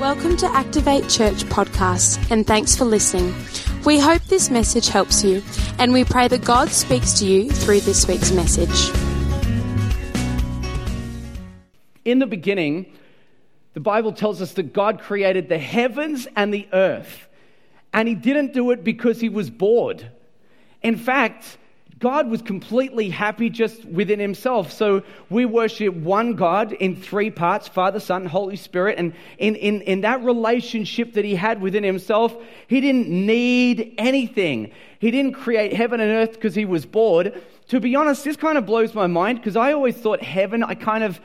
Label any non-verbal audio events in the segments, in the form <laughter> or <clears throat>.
Welcome to Activate Church podcast, and thanks for listening. We hope this message helps you, and we pray that God speaks to you through this week's message. In the beginning, the Bible tells us that God created the heavens and the earth, and He didn't do it because He was bored. In fact, God was completely happy just within himself. So we worship one God in three parts Father, Son, Holy Spirit. And in, in, in that relationship that he had within himself, he didn't need anything. He didn't create heaven and earth because he was bored. To be honest, this kind of blows my mind because I always thought heaven, I kind of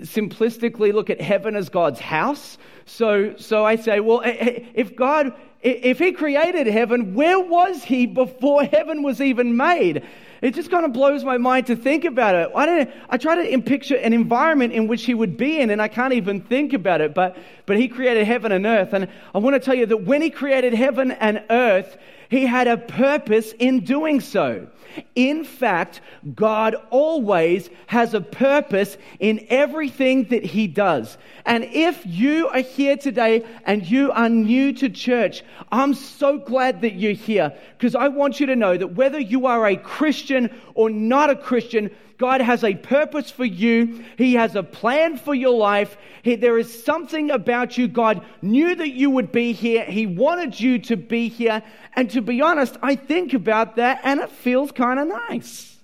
simplistically look at heaven as God's house. So, so I say, well, eh, eh, if God if he created heaven, where was he before heaven was even made? It just kind of blows my mind to think about it. I, don't, I try to picture an environment in which he would be in, and I can't even think about it. But, but he created heaven and earth. And I want to tell you that when he created heaven and earth, he had a purpose in doing so. In fact, God always has a purpose in everything that He does. And if you are here today and you are new to church, I'm so glad that you're here because I want you to know that whether you are a Christian or not a Christian, God has a purpose for you. He has a plan for your life. He, there is something about you. God knew that you would be here. He wanted you to be here. And to be honest, I think about that and it feels kind of nice.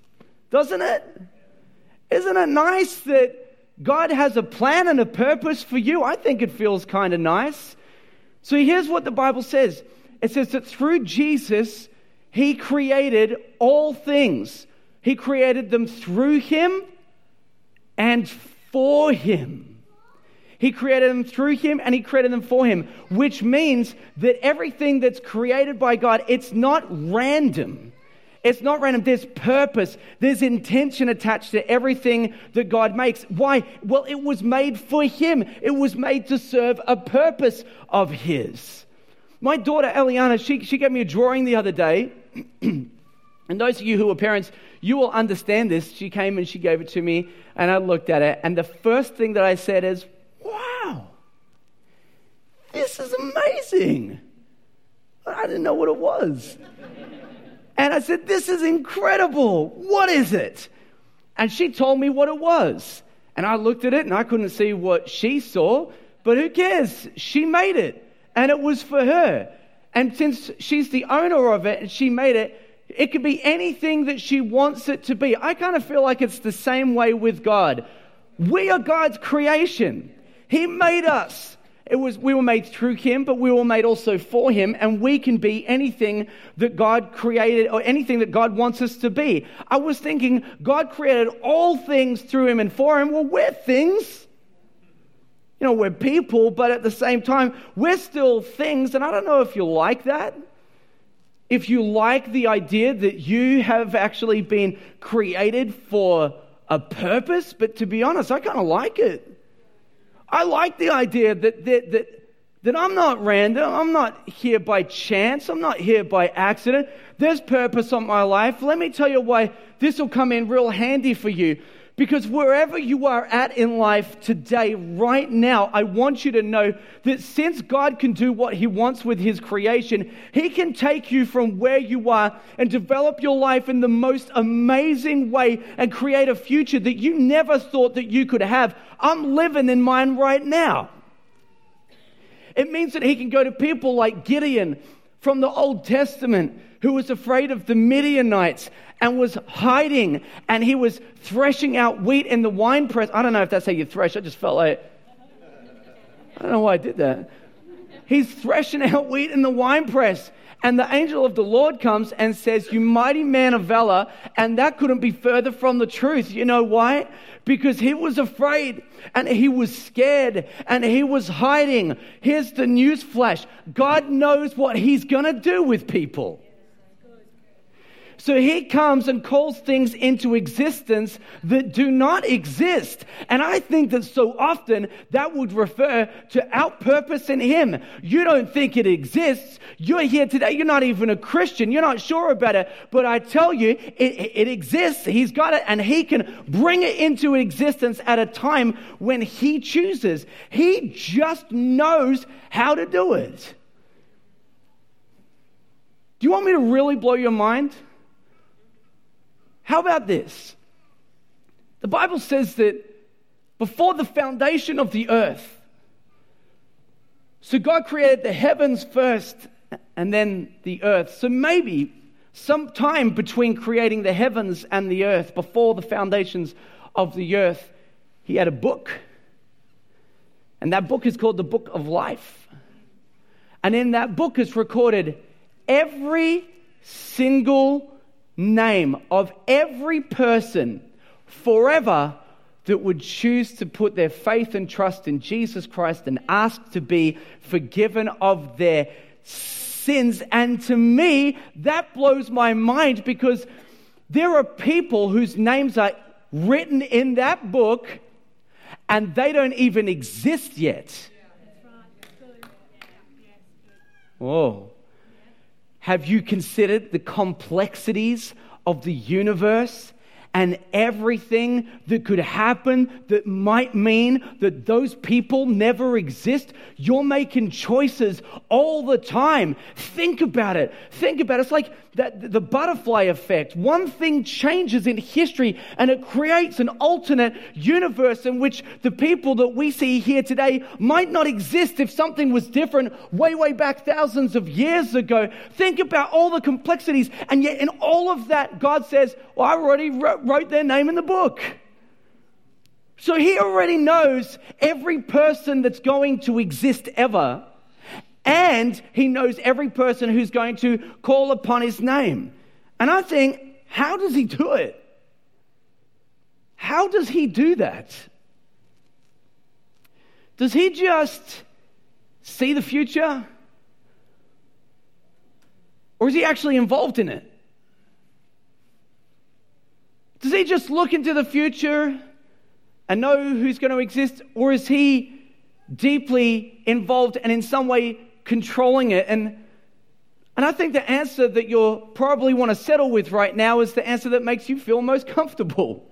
Doesn't it? Isn't it nice that God has a plan and a purpose for you? I think it feels kind of nice. So here's what the Bible says it says that through Jesus, He created all things. He created them through Him and for Him. He created them through Him and He created them for Him, which means that everything that's created by God, it's not random. It's not random. There's purpose. There's intention attached to everything that God makes. Why? Well, it was made for Him. It was made to serve a purpose of His. My daughter Eliana, she, she gave me a drawing the other day. <clears throat> And those of you who are parents, you will understand this. She came and she gave it to me, and I looked at it. And the first thing that I said is, Wow, this is amazing. I didn't know what it was. and I said, This is incredible. What is it? And she told me what it was. And I looked at it and I couldn't see what she saw, but who cares? She made it, and it was for her. And since she's the owner of it and she made it, it could be anything that she wants it to be. I kind of feel like it's the same way with God. We are God's creation. He made us. It was, we were made through him, but we were made also for him, and we can be anything that God created or anything that God wants us to be. I was thinking God created all things through him and for him. Well, we're things. You know, we're people, but at the same time, we're still things, and I don't know if you like that if you like the idea that you have actually been created for a purpose, but to be honest, I kind of like it. I like the idea that, that, that, that I'm not random. I'm not here by chance. I'm not here by accident. There's purpose on my life. Let me tell you why this will come in real handy for you. Because wherever you are at in life today, right now, I want you to know that since God can do what He wants with His creation, He can take you from where you are and develop your life in the most amazing way and create a future that you never thought that you could have. I'm living in mine right now. It means that He can go to people like Gideon from the Old Testament who was afraid of the Midianites and was hiding and he was threshing out wheat in the wine press. I don't know if that's how you thresh. I just felt like, I don't know why I did that. He's threshing out wheat in the wine press. And the angel of the Lord comes and says, You mighty man of valor. And that couldn't be further from the truth. You know why? Because he was afraid and he was scared and he was hiding. Here's the news flash God knows what he's going to do with people. So he comes and calls things into existence that do not exist. And I think that so often that would refer to our purpose in him. You don't think it exists. You're here today. You're not even a Christian. You're not sure about it. But I tell you, it, it exists. He's got it and he can bring it into existence at a time when he chooses. He just knows how to do it. Do you want me to really blow your mind? How about this? The Bible says that before the foundation of the earth, so God created the heavens first and then the earth. So maybe sometime between creating the heavens and the earth, before the foundations of the earth, he had a book. And that book is called the Book of Life. And in that book is recorded every single name of every person forever that would choose to put their faith and trust in Jesus Christ and ask to be forgiven of their sins. And to me, that blows my mind because there are people whose names are written in that book and they don't even exist yet. Oh. Have you considered the complexities of the universe and everything that could happen that might mean that those people never exist. You're making choices all the time. Think about it. Think about it. It's like that, the butterfly effect. One thing changes in history and it creates an alternate universe in which the people that we see here today might not exist if something was different way, way back thousands of years ago. Think about all the complexities. And yet, in all of that, God says, Well, I already wrote their name in the book. So he already knows every person that's going to exist ever. And he knows every person who's going to call upon his name. And I think, how does he do it? How does he do that? Does he just see the future? Or is he actually involved in it? Does he just look into the future and know who's going to exist? Or is he deeply involved and in some way controlling it? And, and I think the answer that you'll probably want to settle with right now is the answer that makes you feel most comfortable.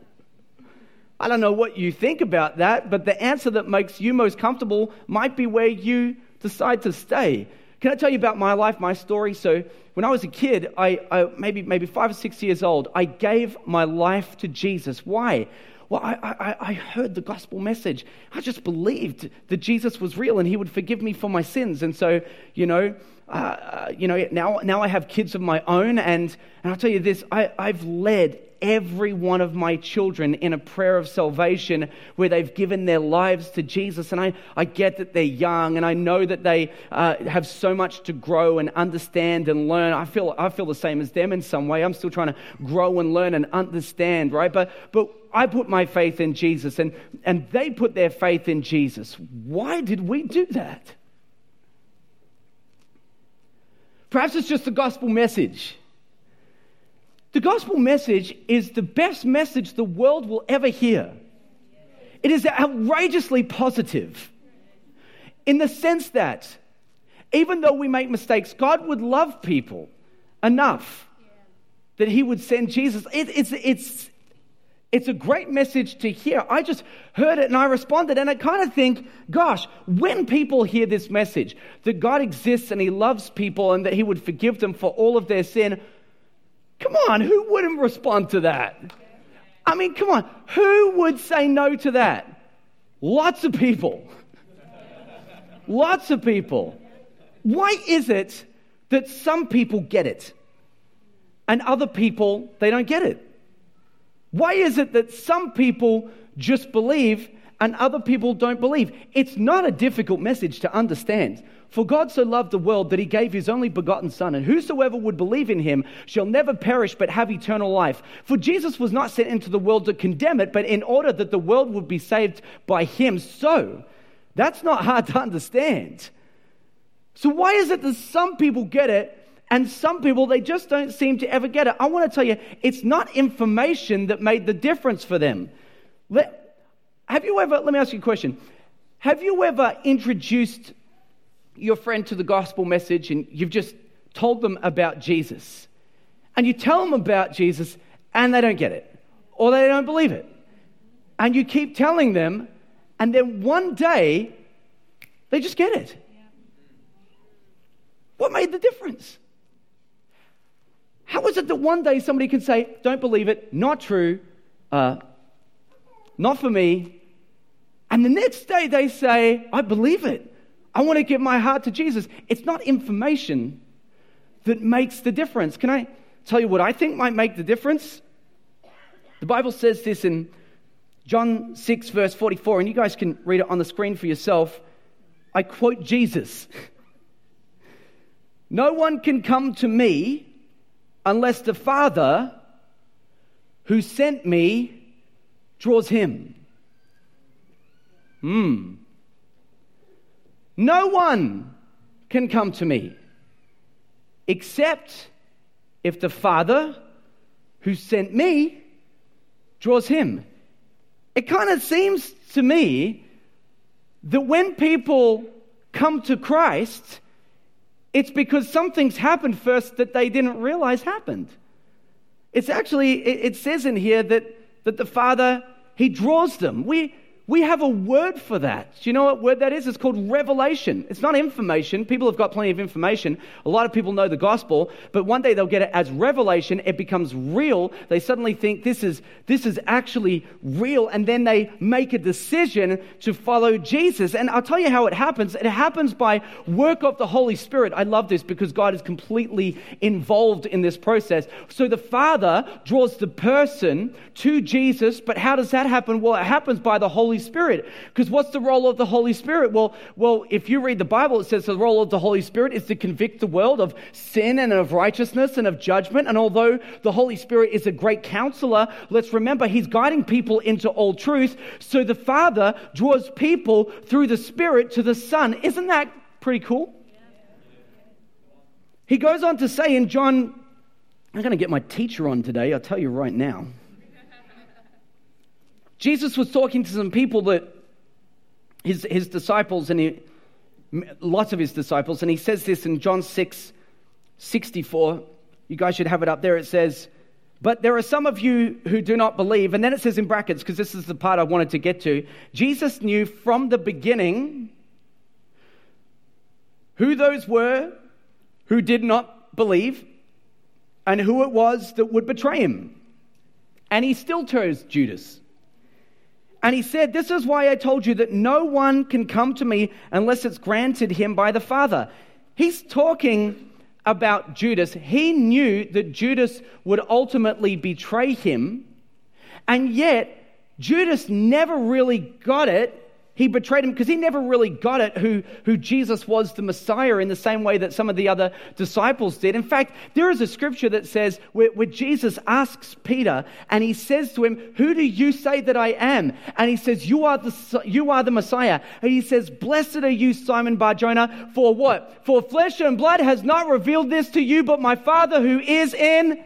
I don't know what you think about that, but the answer that makes you most comfortable might be where you decide to stay. Can I tell you about my life, my story? So, when I was a kid, I, I, maybe, maybe five or six years old, I gave my life to Jesus. Why? Well, I, I, I heard the gospel message. I just believed that Jesus was real and he would forgive me for my sins. And so, you know, uh, uh you know, now, now I have kids of my own. And, and I'll tell you this I, I've led every one of my children in a prayer of salvation where they've given their lives to Jesus. And I, I get that they're young and I know that they uh, have so much to grow and understand and learn. I feel, I feel the same as them in some way. I'm still trying to grow and learn and understand, right? But, but I put my faith in Jesus and, and they put their faith in Jesus. Why did we do that? Perhaps it's just the gospel message. The gospel message is the best message the world will ever hear. It is outrageously positive in the sense that even though we make mistakes, God would love people enough that He would send Jesus. It, it's, it's, it's a great message to hear. I just heard it and I responded, and I kind of think, gosh, when people hear this message that God exists and He loves people and that He would forgive them for all of their sin, Come on, who wouldn't respond to that? I mean, come on, who would say no to that? Lots of people. Lots of people. Why is it that some people get it and other people, they don't get it? Why is it that some people just believe and other people don't believe? It's not a difficult message to understand. For God so loved the world that he gave his only begotten Son, and whosoever would believe in him shall never perish but have eternal life. For Jesus was not sent into the world to condemn it, but in order that the world would be saved by him. So, that's not hard to understand. So, why is it that some people get it And some people, they just don't seem to ever get it. I want to tell you, it's not information that made the difference for them. Let, have you ever, let me ask you a question. Have you ever introduced your friend to the gospel message and you've just told them about Jesus? And you tell them about Jesus and they don't get it or they don't believe it. And you keep telling them, and then one day they just get it. What made the difference? How is it that one day somebody can say, Don't believe it, not true, uh, not for me, and the next day they say, I believe it. I want to give my heart to Jesus. It's not information that makes the difference. Can I tell you what I think might make the difference? The Bible says this in John 6, verse 44, and you guys can read it on the screen for yourself. I quote Jesus No one can come to me unless the Father who sent me draws him. Hmm. No one can come to me except if the Father who sent me draws him. It kind of seems to me that when people come to Christ, it's because something's happened first that they didn't realize happened. It's actually, it, says in here that, that the Father, He draws them. We, we have a word for that. Do you know what word that is? It's called revelation. It's not information. People have got plenty of information. A lot of people know the gospel, but one day they'll get it as revelation. It becomes real. They suddenly think this is, this is actually real, and then they make a decision to follow Jesus. And I'll tell you how it happens. It happens by work of the Holy Spirit. I love this because God is completely involved in this process. So the Father draws the person to Jesus, but how does that happen? Well, it happens by the Holy Spirit. Because what's the role of the Holy Spirit? Well, well, if you read the Bible, it says the role of the Holy Spirit is to convict the world of sin and of righteousness and of judgment. And although the Holy Spirit is a great counselor, let's remember he's guiding people into all truth. So the Father draws people through the Spirit to the Son. Isn't that pretty cool? He goes on to say in John, I'm going to get my teacher on today, I'll tell you right now. Jesus was talking to some people that his, his disciples and he, lots of his disciples, and he says this in John 6 64. You guys should have it up there. It says, But there are some of you who do not believe. And then it says in brackets, because this is the part I wanted to get to Jesus knew from the beginning who those were who did not believe and who it was that would betray him. And he still chose Judas. And he said, This is why I told you that no one can come to me unless it's granted him by the Father. He's talking about Judas. He knew that Judas would ultimately betray him, and yet Judas never really got it he betrayed him because he never really got it who, who Jesus was the Messiah in the same way that some of the other disciples did. In fact, there is a scripture that says where, where Jesus asks Peter and he says to him, Who do you say that I am? And he says, You are the, you are the Messiah. And he says, Blessed are you, Simon Barjona, for what? For flesh and blood has not revealed this to you, but my Father who is in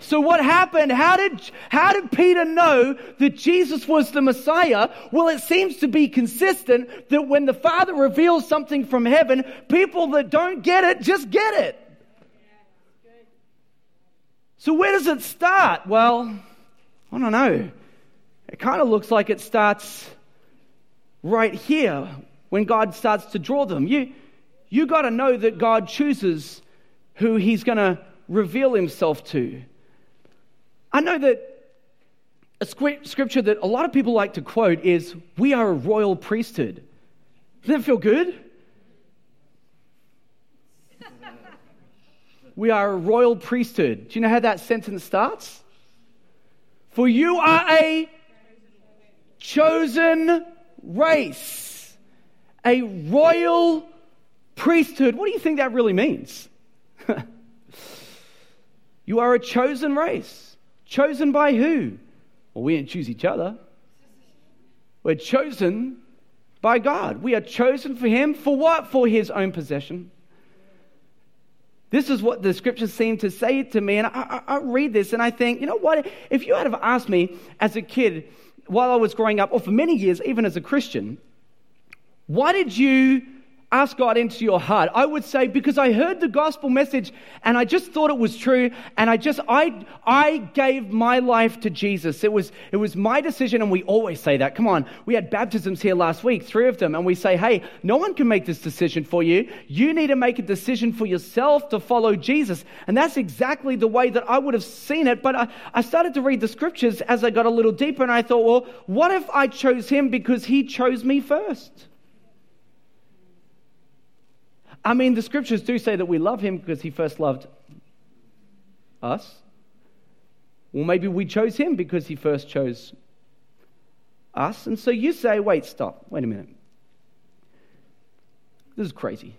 so what happened? How did, how did Peter know that Jesus was the Messiah? Well, it seems to be consistent that when the Father reveals something from heaven, people that don't get it just get it. So where does it start? Well, I don't know. It kind of looks like it starts right here when God starts to draw them. You, you got to know that God chooses who He's going to reveal Himself to. I know that a scripture that a lot of people like to quote is, We are a royal priesthood. Does that feel good? we are a royal priesthood. Do you know how that sentence starts? For you are a chosen race, a royal priesthood. What do you think that really means? <laughs> you are a chosen race. Chosen by who? Well, we didn't choose each other. We're chosen by God. We are chosen for Him for what? For His own possession. This is what the scriptures seem to say to me. And I, I, I, read this and I think, you know what? If you had have asked me as a kid, while I was growing up, or for many years, even as a Christian, why did you ask God into your heart? I would say because I heard the gospel message and I just thought it was true and I just I I gave my life to Jesus. It was it was my decision and we always say that. Come on. We had baptisms here last week, 3 of them, and we say, "Hey, no one can make this decision for you. You need to make a decision for yourself to follow Jesus." And that's exactly the way that I would have seen it, but I, I started to read the scriptures as I got a little deeper and I thought, "Well, what if I chose him because he chose me first? I mean, the scriptures do say that we love him because he first loved us. Well, maybe we chose him because he first chose us. And so you say, wait, stop, wait a minute. This is crazy.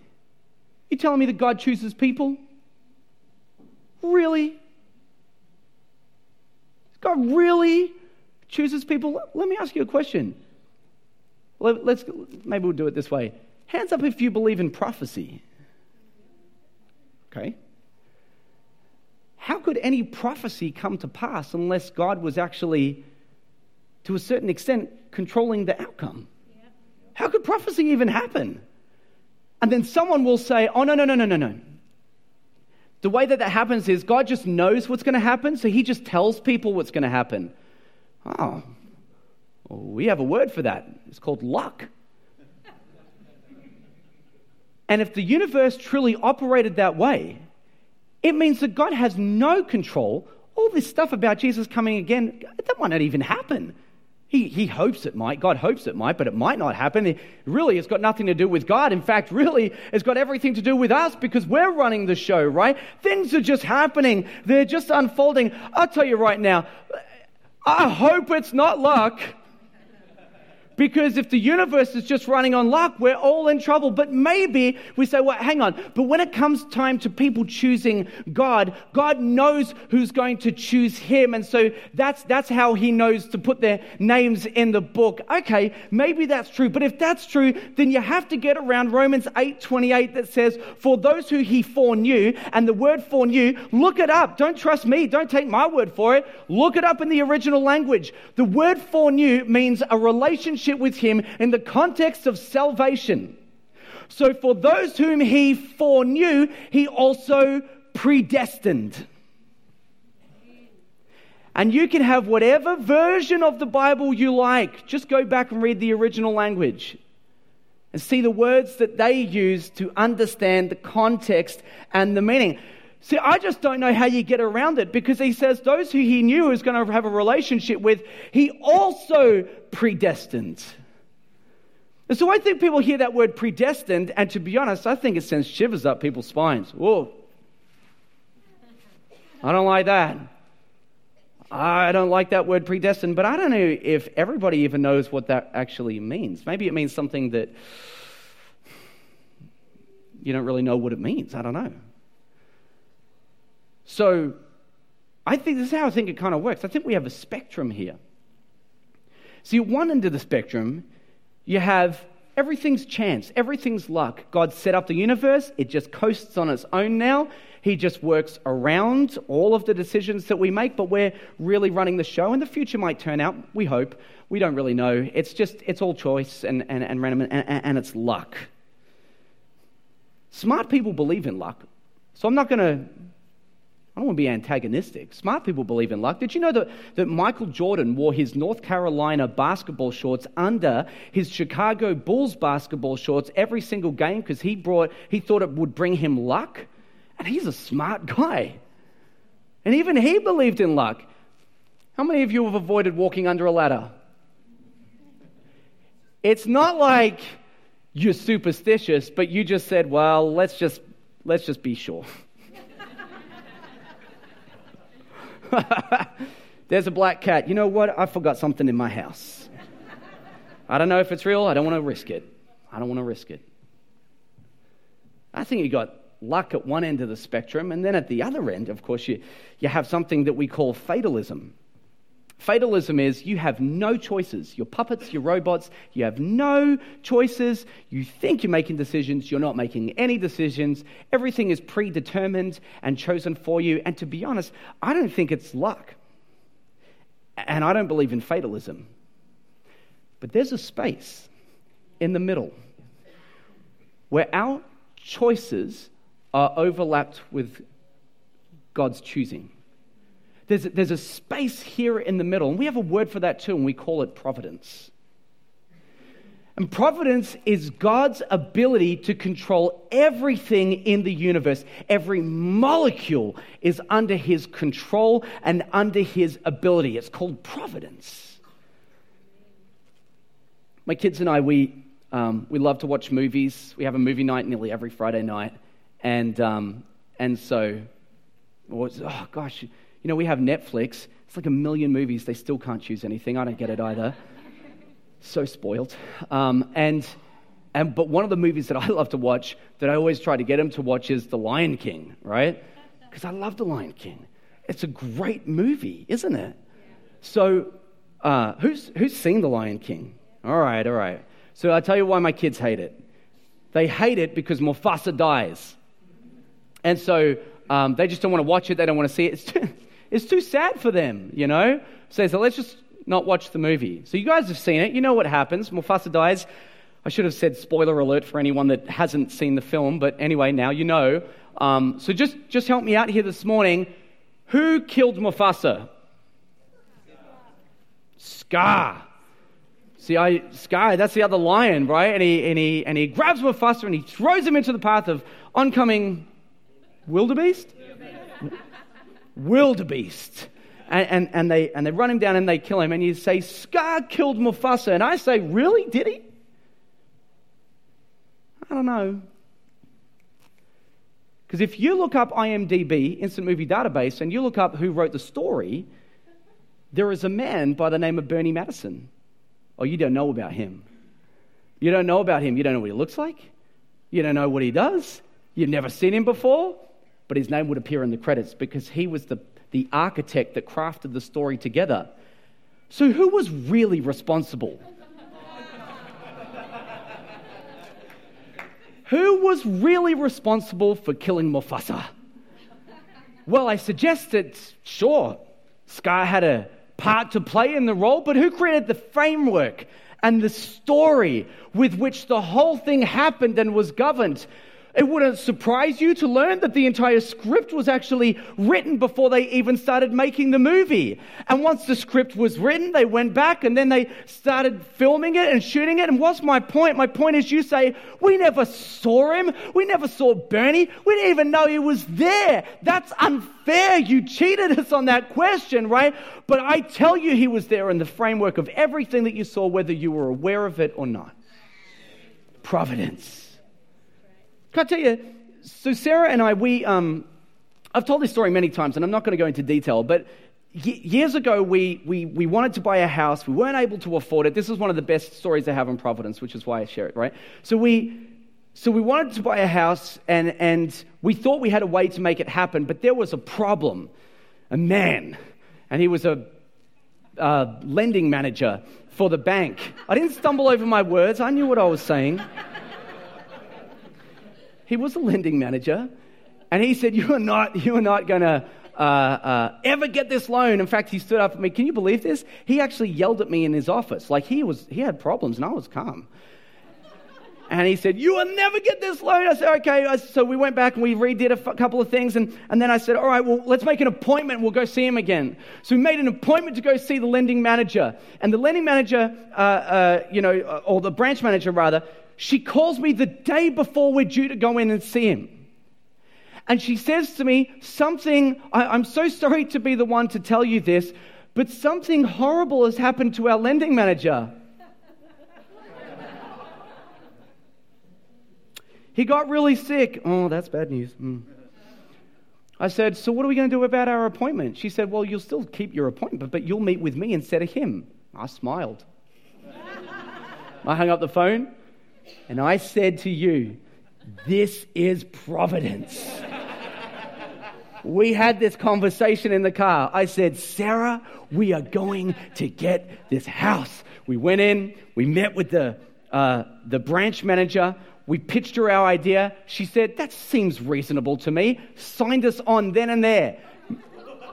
You're telling me that God chooses people? Really? God really chooses people? Let me ask you a question. Let's maybe we'll do it this way. Hands up if you believe in prophecy. Okay. How could any prophecy come to pass unless God was actually, to a certain extent, controlling the outcome? How could prophecy even happen? And then someone will say, oh, no, no, no, no, no, no. The way that that happens is God just knows what's going to happen, so he just tells people what's going to happen. Oh, well, we have a word for that. It's called luck. And if the universe truly operated that way, it means that God has no control. All this stuff about Jesus coming again, that might not even happen. He, he hopes it might. God hopes it might, but it might not happen. It really, it's got nothing to do with God. In fact, really, it's got everything to do with us because we're running the show, right? Things are just happening. They're just unfolding. I'll tell you right now, I hope it's not luck. Because if the universe is just running on luck, we're all in trouble. But maybe we say, well, hang on. But when it comes time to people choosing God, God knows who's going to choose him. And so that's, that's how he knows to put their names in the book. Okay, maybe that's true. But if that's true, then you have to get around Romans 8 28 that says, for those who he foreknew, and the word foreknew, look it up. Don't trust me. Don't take my word for it. Look it up in the original language. The word foreknew means a relationship relationship with Him in the context of salvation. So, for those whom He foreknew, He also predestined. And you can have whatever version of the Bible you like. Just go back and read the original language and see the words that they use to understand the context and the meaning. See, I just don't know how you get around it because he says those who he knew he was going to have a relationship with, he also predestined. And so I think people hear that word predestined, and to be honest, I think it sends shivers up people's spines. Whoa. I don't like that. I don't like that word predestined, but I don't know if everybody even knows what that actually means. Maybe it means something that you don't really know what it means. I don't know. So I think this is how I think it kind of works. I think we have a spectrum here. See, one end of the spectrum, you have everything's chance, everything's luck. God set up the universe, it just coasts on its own now. He just works around all of the decisions that we make, but we're really running the show, and the future might turn out, we hope. We don't really know. It's just, it's all choice and, and, and random, and, and it's luck. Smart people believe in luck. So I'm not going to I don't want to be antagonistic. Smart people believe in luck. Did you know that, that Michael Jordan wore his North Carolina basketball shorts under his Chicago Bulls basketball shorts every single game because he brought he thought it would bring him luck? And he's a smart guy. And even he believed in luck. How many of you have avoided walking under a ladder? It's not like you're superstitious, but you just said, well, let's just let's just be sure. <laughs> There's a black cat. You know what? I forgot something in my house. I don't know if it's real. I don't want to risk it. I don't want to risk it. I think you got luck at one end of the spectrum, and then at the other end, of course, you, you have something that we call fatalism. Fatalism is you have no choices. You're puppets, you're robots, you have no choices. You think you're making decisions, you're not making any decisions. Everything is predetermined and chosen for you. And to be honest, I don't think it's luck. And I don't believe in fatalism. But there's a space in the middle where our choices are overlapped with God's choosing there's, there's a space here in the middle, and we have a word for that too, and we call it providence. And providence is God's ability to control everything in the universe. Every molecule is under his control and under his ability. It's called providence. My kids and I, we, um, we love to watch movies. We have a movie night nearly every Friday night. And, um, and so, oh gosh, you know, we have Netflix. It's like a million movies. They still can't choose anything. I don't get it either. so spoiled. Um, and, and, but one of the movies that I love to watch, that I always try to get them to watch, is The Lion King, right? Because I love The Lion King. It's a great movie, isn't it? So, uh, who's, who's seen The Lion King? All right, all right. So I'll tell you why my kids hate it. They hate it because Mufasa dies. And so um, they just don't want to watch it, they don't want to see it. It's too, it's too sad for them, you know? So, so let's just not watch the movie. So you guys have seen it. You know what happens. Mufasa dies. I should have said spoiler alert for anyone that hasn't seen the film, but anyway, now you know. Um, so just, just help me out here this morning. Who killed Mufasa? Scar. See, I, Scar, that's the other lion, right? And he, and, he, and he grabs Mufasa and he throws him into the path of oncoming wildebeest wildebeest. And, and, and, they, and they run him down and they kill him. And you say, Scar killed Mufasa. And I say, Really? Did he? I don't know. Because if you look up IMDb, Instant Movie Database, and you look up who wrote the story, there is a man by the name of Bernie Madison. Oh, you don't know about him. You don't know about him. You don't know what he looks like. You don't know what he does. You've never seen him before but his name would appear in the credits because he was the, the architect that crafted the story together. So, who was really responsible? who was really responsible for killing Mufasa? Well, I suggest suggested, sure, Scar had a part to play in the role, but who created the framework and the story with which the whole thing happened and was governed? It wouldn't surprise you to learn that the entire script was actually written before they even started making the movie. And once the script was written, they went back and then they started filming it and shooting it. And what's my point? My point is you say, we never saw him. We never saw Bernie. We didn't even know he was there. That's unfair. You cheated us on that question, right? But I tell you he was there in the framework of everything that you saw, whether you were aware of it or not. Providence. Can I tell you? So, Sarah and I, we, um, I've told this story many times, and I'm not going to go into detail, but years ago, we, we, we wanted to buy a house. We weren't able to afford it. This is one of the best stories I have in Providence, which is why I share it, right? So, we, so we wanted to buy a house, and, and we thought we had a way to make it happen, but there was a problem. A man, and he was a lending manager for the bank. I didn't stumble over my words, I knew what I was saying. He was a lending manager. And he said, You are not, you are not going to uh, uh, ever get this loan. In fact, he stood up at me. Can you believe this? He actually yelled at me in his office. Like he, was, he had problems, and I was calm. And he said, You will never get this loan. I said, Okay. So we went back and we redid a f- couple of things. And, and then I said, All right, well, let's make an appointment. We'll go see him again. So we made an appointment to go see the lending manager. And the lending manager, uh, uh you know, or the branch manager rather, she calls me the day before we're due to go in and see him. And she says to me something, I, am so sorry to be the one to tell you this, but something horrible has happened to our lending manager. he got really sick. Oh, that's bad news. Mm. I said, So what are we going to do about our appointment? She said, Well, you'll still keep your appointment, but you'll meet with me instead of him. I smiled. <laughs> I hung up the phone. And I said to you, This is providence. we had this conversation in the car. I said, Sarah, we are going to get this house. We went in, we met with the, uh, the branch manager, we pitched her our idea. She said, That seems reasonable to me. Signed us on then and there.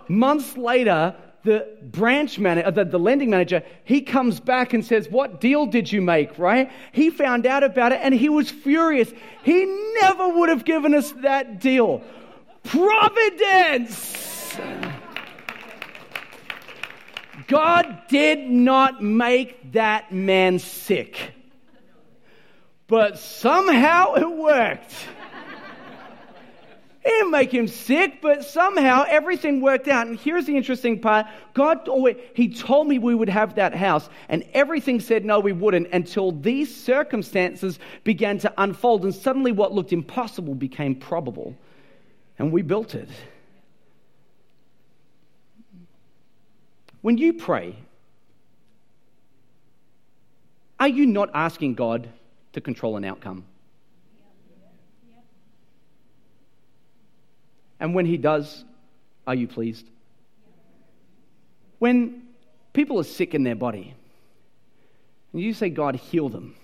Months later, the branch manager, uh, the, the lending manager, he comes back and says, What deal did you make, right? He found out about it and he was furious. He never would have given us that deal. Providence! God did not make that man sick, but somehow it worked. He didn't make him sick, but somehow everything worked out. And here's the interesting part God, He told me we would have that house, and everything said no, we wouldn't until these circumstances began to unfold. And suddenly, what looked impossible became probable. And we built it. When you pray, are you not asking God to control an outcome? And when He does, are you pleased? When people are sick in their body, and you say, God, heal them,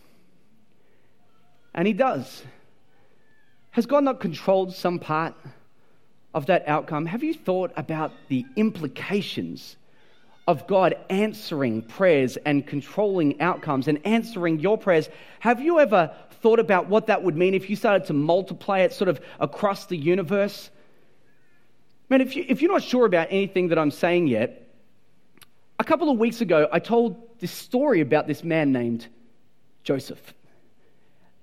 and He does, has God not controlled some part of that outcome? Have you thought about the implications? of God answering prayers and controlling outcomes and answering your prayers. Have you ever thought about what that would mean if you started to multiply it sort of across the universe? Man, if, you, if you're not sure about anything that I'm saying yet, a couple of weeks ago, I told this story about this man named Joseph.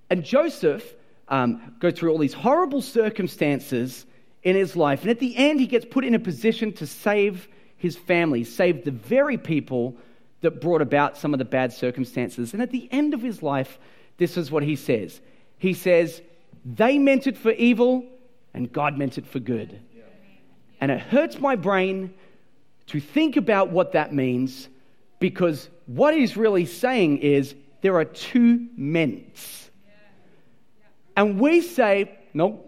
And Joseph um, goes through all these horrible circumstances in his life. And at the end, he gets put in a position to save his family, save the very people that brought about some of the bad circumstances. And at the end of his life, this is what he says He says, They meant it for evil, and God meant it for good. And it hurts my brain to think about what that means because what he's really saying is there are two ments. And we say, no,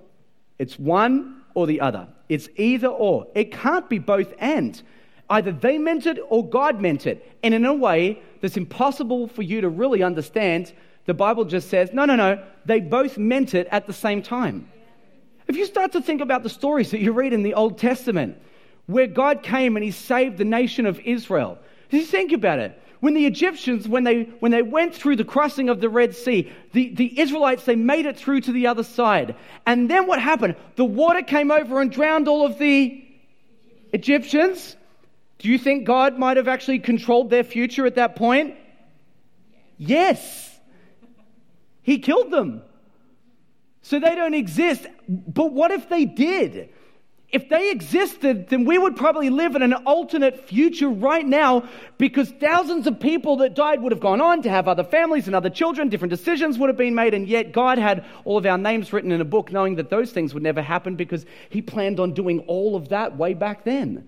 it's one or the other. It's either or. It can't be both and. Either they meant it or God meant it. And in a way that's impossible for you to really understand, the Bible just says, no, no, no, they both meant it at the same time. If you start to think about the stories that you read in the Old Testament, where God came and he saved the nation of Israel, just think about it. When the Egyptians, when they, when they went through the crossing of the Red Sea, the, the Israelites, they made it through to the other side. And then what happened? The water came over and drowned all of the Egyptians. Do you think God might have actually controlled their future at that point? Yes. He killed them. So they don't exist. But what if they did? If they existed, then we would probably live in an alternate future right now because thousands of people that died would have gone on to have other families and other children. Different decisions would have been made, and yet God had all of our names written in a book, knowing that those things would never happen because He planned on doing all of that way back then.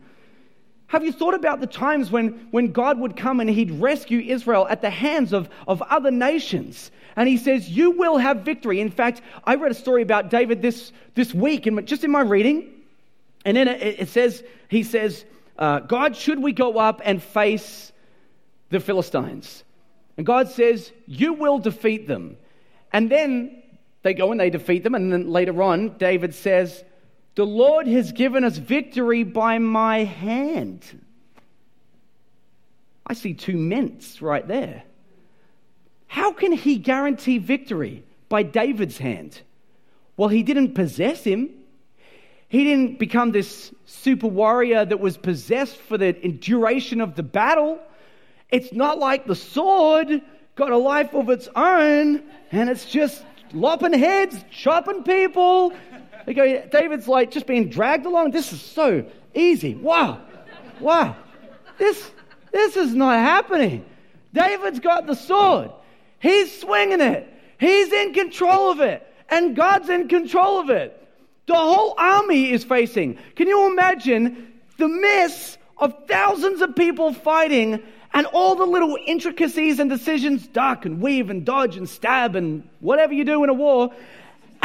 Have you thought about the times when, when God would come and He'd rescue Israel at the hands of, of other nations? And He says, You will have victory. In fact, I read a story about David this, this week, in, just in my reading. And then it, it says, He says, uh, God, should we go up and face the Philistines? And God says, You will defeat them. And then they go and they defeat them. And then later on, David says, the Lord has given us victory by my hand. I see two ments right there. How can he guarantee victory by David's hand? Well, he didn't possess him. He didn't become this super warrior that was possessed for the duration of the battle. It's not like the sword got a life of its own and it's just lopping heads, chopping people, go, David's like just being dragged along. This is so easy. Wow. Wow. This, this is not happening. David's got the sword. He's swinging it. He's in control of it. And God's in control of it. The whole army is facing. Can you imagine the mess of thousands of people fighting and all the little intricacies and decisions duck and weave and dodge and stab and whatever you do in a war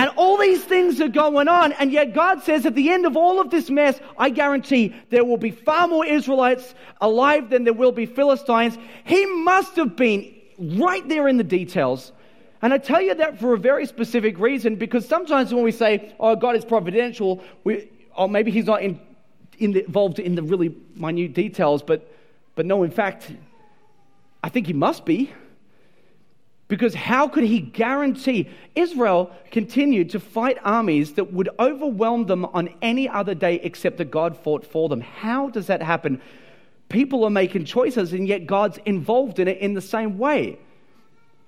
And all these things are going on, and yet God says at the end of all of this mess, I guarantee there will be far more Israelites alive than there will be Philistines. He must have been right there in the details. And I tell you that for a very specific reason, because sometimes when we say, oh, God is providential, we, or maybe He's not in, in the, involved in the really minute details, but, but no, in fact, I think He must be. Because how could he guarantee Israel continued to fight armies that would overwhelm them on any other day except that God fought for them? How does that happen? People are making choices, and yet God's involved in it in the same way.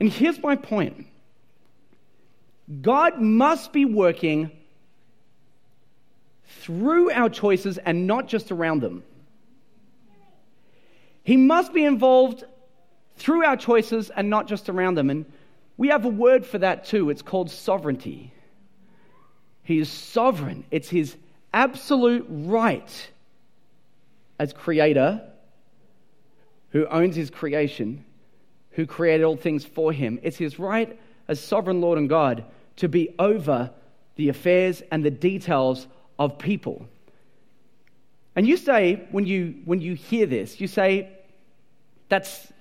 And here's my point God must be working through our choices and not just around them. He must be involved through our choices and not just around them. And we have a word for that too. It's called sovereignty. He is sovereign, it's his absolute right as creator who owns his creation, who created all things for him. It's his right as sovereign Lord and God to be over the affairs and the details of people. And you say, when you, when you hear this, you say, that's,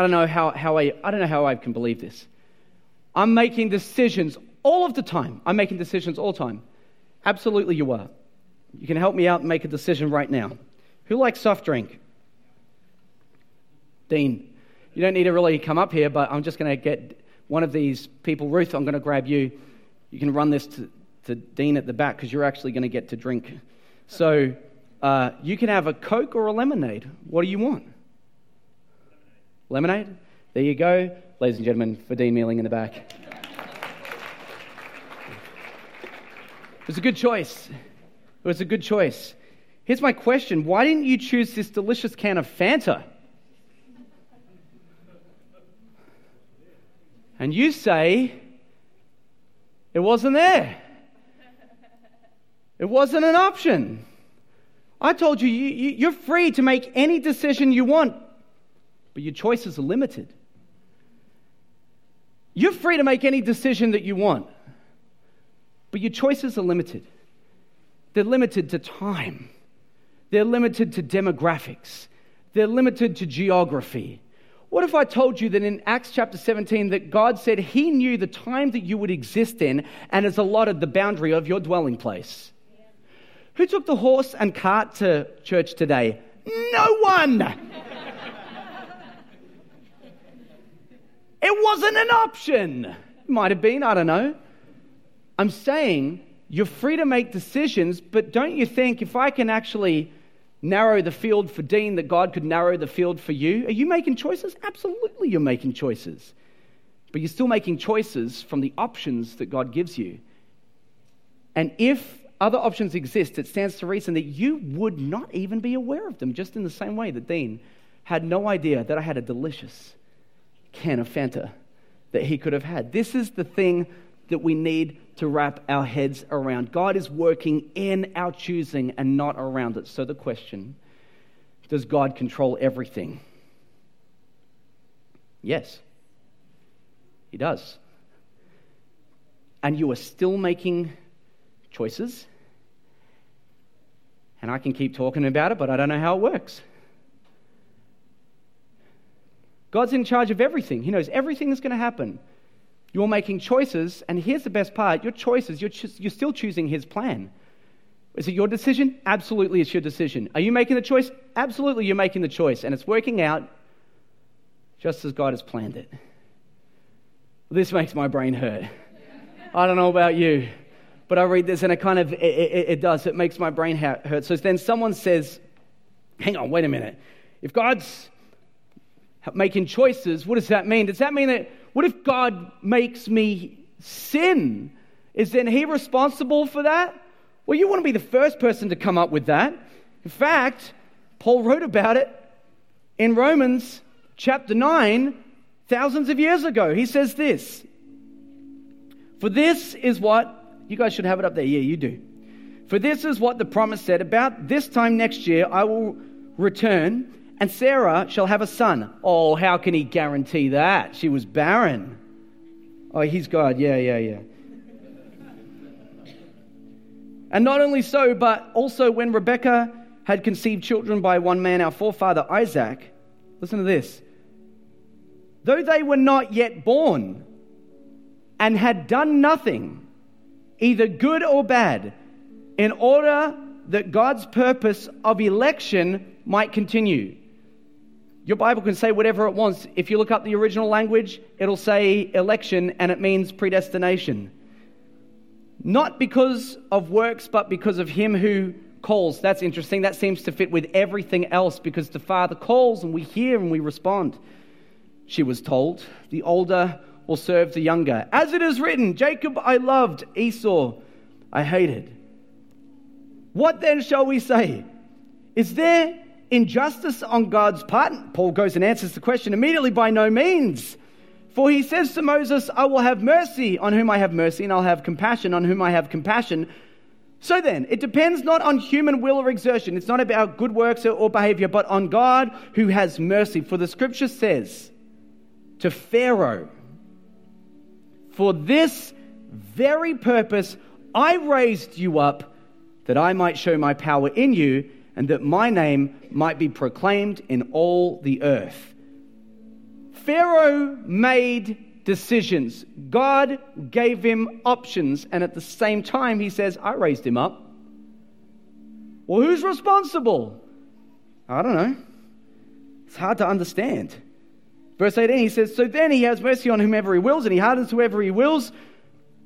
I don't know how, how I, I don't know how I can believe this. I'm making decisions all of the time. I'm making decisions all the time. Absolutely, you are. You can help me out and make a decision right now. Who likes soft drink? Dean. You don't need to really come up here, but I'm just going to get one of these people. Ruth, I'm going to grab you. You can run this to, to Dean at the back because you're actually going to get to drink. So uh, you can have a Coke or a lemonade. What do you want? Lemonade? There you go, ladies and gentlemen, for Dean Mealing in the back. It was a good choice. It was a good choice. Here's my question Why didn't you choose this delicious can of Fanta? And you say, it wasn't there. It wasn't an option. I told you, you, are free to make any decision you want but your choices are limited. You're free to make any decision that you want, but your choices are limited. They're limited to time, they're limited to demographics, they're limited to geography. What if I told you that in Acts chapter 17 that God said he knew the time that you would exist in and has allotted the boundary of your dwelling place? Yeah. Who took the horse and cart to church today? No one. It wasn't an option. It might have been, I don't know. I'm saying you're free to make decisions, but don't you think if I can actually narrow the field for Dean, that God could narrow the field for you? Are you making choices? Absolutely, you're making choices. But you're still making choices from the options that God gives you. And if other options exist, it stands to reason that you would not even be aware of them, just in the same way that Dean had no idea that I had a delicious can of Fanta that he could have had. This is the thing that we need to wrap our heads around. God is working in our choosing and not around it. So the question does God control everything? Yes, He does. And you are still making choices. And I can keep talking about it, but I don't know how it works. God's in charge of everything. He knows everything that's going to happen. You're making choices, and here's the best part your choices, you're, you're still choosing His plan. Is it your decision? Absolutely, it's your decision. Are you making the choice? Absolutely, you're making the choice, and it's working out just as God has planned it. This makes my brain hurt. I don't know about you, but I read this and it kind of, it, it, it does. It makes my brain hurt. So then someone says, hang on, wait a minute. If God's making choices, what does that mean? Does that mean that what if God makes me sin? Is then He responsible for that? Well, you want to be the first person to come up with that. In fact, Paul wrote about it in Romans chapter 9, thousands of years ago. He says this For this is what, you guys should have it up there. Yeah, you do. For this is what the promise said about this time next year I will return and Sarah shall have a son. Oh, how can he guarantee that? She was barren. Oh, he's God. Yeah, yeah, yeah. And not only so, but also when Rebekah had conceived children by one man, our forefather Isaac, listen to this. Though they were not yet born and had done nothing, either good or bad, in order that God's purpose of election might continue. Your Bible can say whatever it wants. If you look up the original language, it'll say election and it means predestination. Not because of works, but because of Him who calls. That's interesting. That seems to fit with everything else because the Father calls and we hear and we respond. She was told, The older will serve the younger. As it is written, Jacob I loved, Esau I hated. What then shall we say? Is there injustice on God's part? Paul goes and answers the question immediately by no means. For he says to Moses, I will have mercy on whom I have mercy, and I'll have compassion on whom I have compassion. So then, it depends not on human will or exertion. It's not about good works or behavior, but on God who has mercy. For the scripture says to Pharaoh, For this very purpose I raised you up that I might show my power in you, and that my name might be proclaimed in all the earth. Pharaoh made decisions. God gave him options, and at the same time, he says, I raised him up. Well, who's responsible? I don't know. It's hard to understand. Verse 18, he says, So then he has mercy on whomever he wills, and he hardens whoever he wills.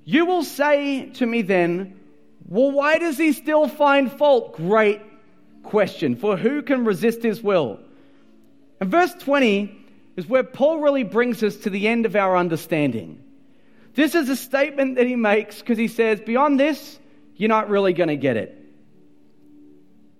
You will say to me then, well, why does he still find fault? Great question. For who can resist his will? And verse 20 is where Paul really brings us to the end of our understanding. This is a statement that he makes because he says, Beyond this, you're not really going to get it.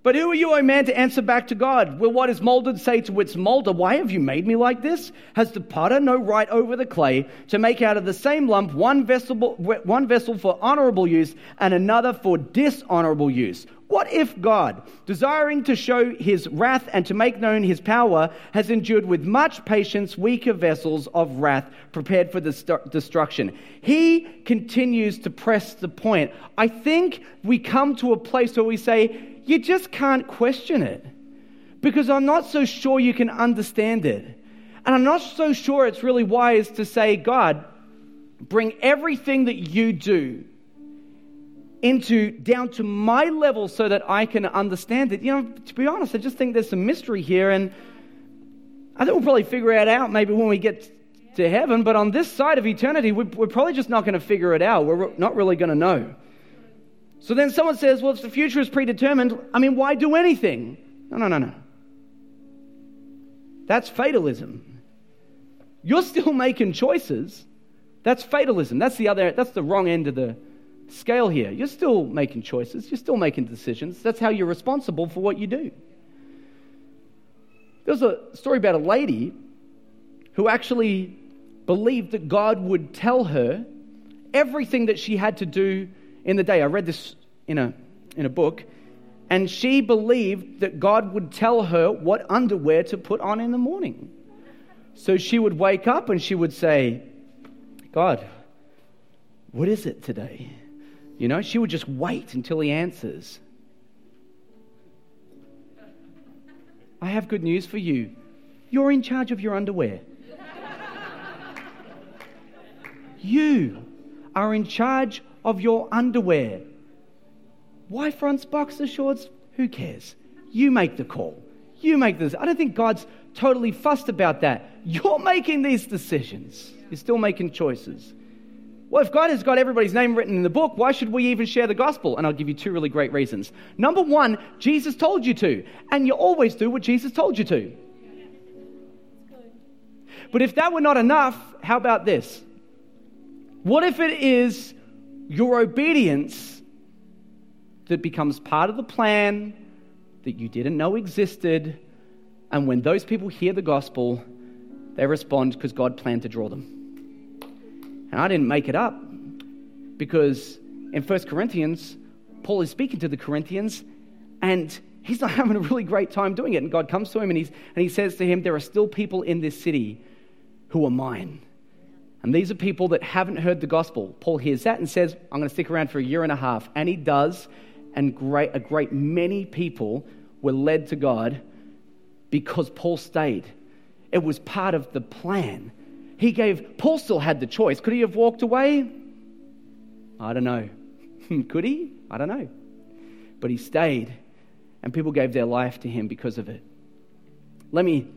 But who are you, O man, to answer back to God? Will what is molded say to its molder, Why have you made me like this? Has the potter no right over the clay to make out of the same lump one vessel, one vessel for honorable use and another for dishonorable use? What if God, desiring to show his wrath and to make known his power, has endured with much patience weaker vessels of wrath prepared for destruction? He continues to press the point. I think we come to a place where we say, you just can't question it because I'm not so sure you can understand it. And I'm not so sure it's really wise to say, God, bring everything that you do into down to my level so that I can understand it. You know, to be honest, I just think there's some mystery here, and I think we'll probably figure it out maybe when we get to heaven. But on this side of eternity, we're, probably just not going to figure it out. We're not really going to know. So then someone says, well, if the future is predetermined, I mean, why do anything? No, no, no, no. That's fatalism. You're still <laughs> making choices. That's fatalism. That's the other, that's the wrong end of the scale here. You're still making choices. You're still making decisions. That's how you're responsible for what you do. There's a story about a lady who actually believed that God would tell her everything that she had to do in the day. I read this in a, in a book, and she believed that God would tell her what underwear to put on in the morning. So she would wake up and she would say, God, what is it today? You know, she would just wait until he answers. I have good news for you. You're in charge of your underwear. you are in charge of your underwear. Y-fronts, boxer shorts? Who cares? You make the call. You make this. I don't think God's totally fussed about that. You're making these decisions. You're still making choices. Well, if God has got everybody's name written in the book, why should we even share the gospel? And I'll give you two really great reasons. Number one, Jesus told you to, and you always do what Jesus told you to. But if that were not enough, how about this? What if it is your obedience that becomes part of the plan that you didn't know existed. And when those people hear the gospel, they respond because God planned to draw them. And I didn't make it up because in 1 Corinthians, Paul is speaking to the Corinthians and he's not <laughs> having a really great time doing it. And God comes to him and, he's, and he says to him, There are still people in this city who are mine. And these are people that haven't heard the gospel. Paul hears that and says, I'm going to stick around for a year and a half. And he does. and great, a great many people were led to God because Paul stayed. It was part of the plan. He gave, Paul still had the choice. Could he have walked away? I don't know. <laughs> Could he? I don't know. But he stayed, and people gave their life to him because of it. Let me,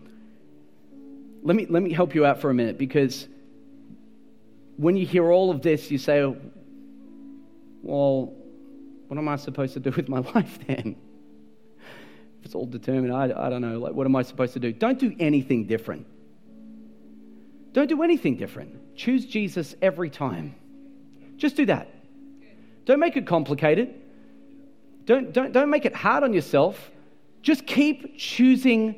let me, let me help you out for a minute because when you hear all of this, you say, well, what am I supposed to do with my <laughs> life then? If it's all determined, I, I don't know. Like, what am I supposed to do? Don't do anything different. Don't do anything different. Choose Jesus every time. Just do that. Don't make it complicated. Don't, don't, don't make it hard on yourself. Just keep choosing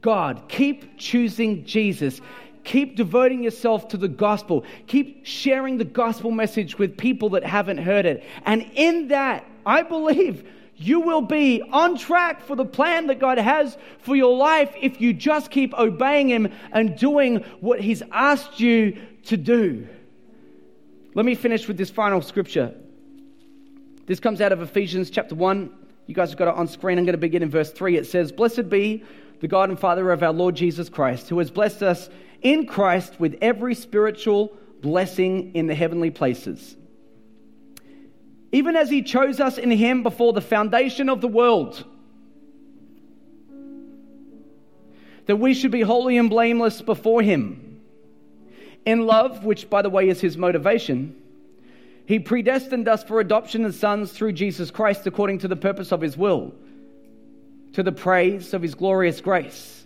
God. Keep choosing Jesus. Keep devoting yourself to the gospel. Keep sharing the gospel message with people that haven't heard it. And in that, I believe you will be on track for the plan that God has for your life if you just keep obeying Him and doing what He's asked you to do. Let me finish with this final scripture. This comes out of Ephesians chapter 1. You guys have got it on screen. I'm going to begin in verse 3. It says, Blessed be the God and Father of our Lord Jesus Christ, who has blessed us in Christ with every spiritual blessing in the heavenly places. Even as he chose us in him before the foundation of the world, that we should be holy and blameless before him. In love, which by the way is his motivation, he predestined us for adoption as sons through Jesus Christ according to the purpose of his will, to the praise of his glorious grace,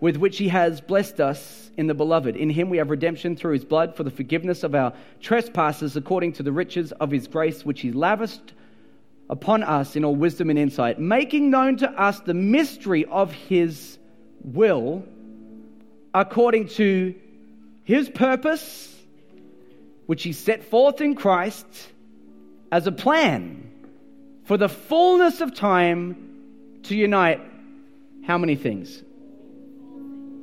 with which he has blessed us in the beloved. In him we have redemption through his blood for the forgiveness of our trespasses according to the riches of his grace, which he lavished upon us in all wisdom and insight, making known to us the mystery of his will according to his purpose, which he set forth in Christ as a plan for the fullness of time to unite how many things?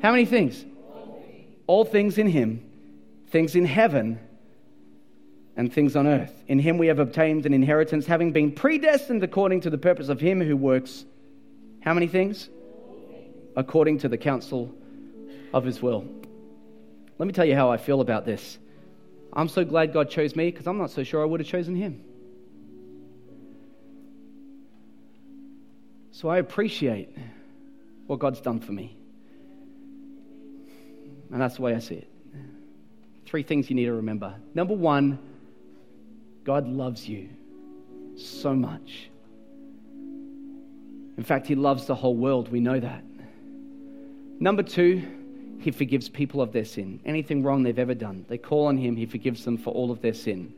How many things? all things in him, things in heaven and things on earth. In him we have obtained an inheritance, having been predestined according to the purpose of him who works how many things? According to the counsel of his will. Let me tell you how I feel about this. I'm so glad God chose me because I'm not so sure I would have chosen him. So I appreciate what God's done for me. And that's the way I see it. Three things you need to remember. Number one, God loves you so much. In fact, He loves the whole world. We know that. Number two, He forgives people of their sin. Anything wrong they've ever done, they call on Him, He forgives them for all of their sin.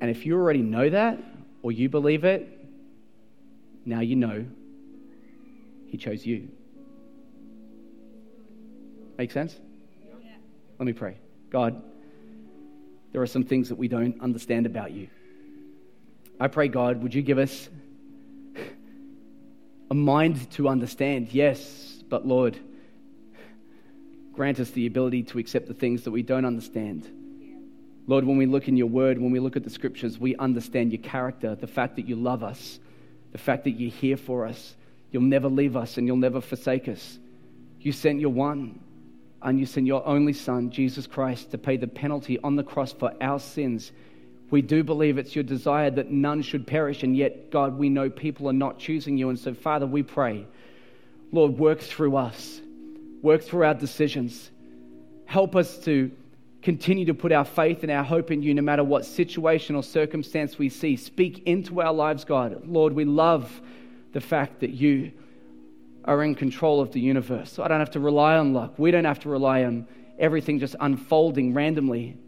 And if you already know that, or you believe it, now you know He chose you. Make sense? Yeah. Let me pray. God, there are some things that we don't understand about you. I pray, God, would you give us a mind to understand? Yes, but Lord, grant us the ability to accept the things that we don't understand. Lord, when we look in your word, when we look at the scriptures, we understand your character, the fact that you love us, the fact that you're here for us. You'll never leave us and you'll never forsake us. You sent your one and you sent your only Son, Jesus Christ, to pay the penalty on the cross for our sins. We do believe it's your desire that none should perish, and yet, God, we know people are not choosing you. And so, Father, we pray, Lord, work through us, work through our decisions. Help us to continue to put our faith and our hope in you no matter what situation or circumstance we see. Speak into our lives, God. Lord, we love the fact that you are in control of the universe. So I don't have to rely on luck. We don't have to rely on everything just unfolding randomly.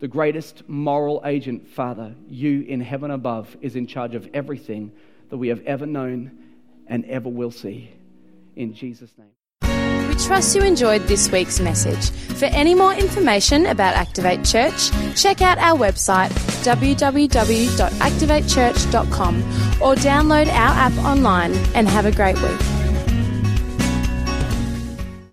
The greatest moral agent, Father, you in heaven above, is in charge of everything that we have ever known and ever will see. In Jesus' name. We trust you enjoyed this week's message. For any more information about Activate Church, check out our website www.activatechurch.com or download our app online and have a great week.